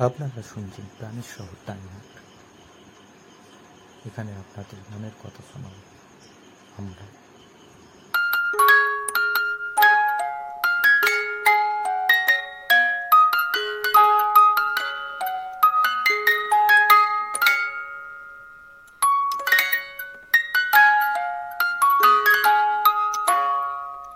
আপনারা শুনছেন প্রাণের শহর টাইমহাট এখানে আপনাদের মনের কথা শোনাব। আমরা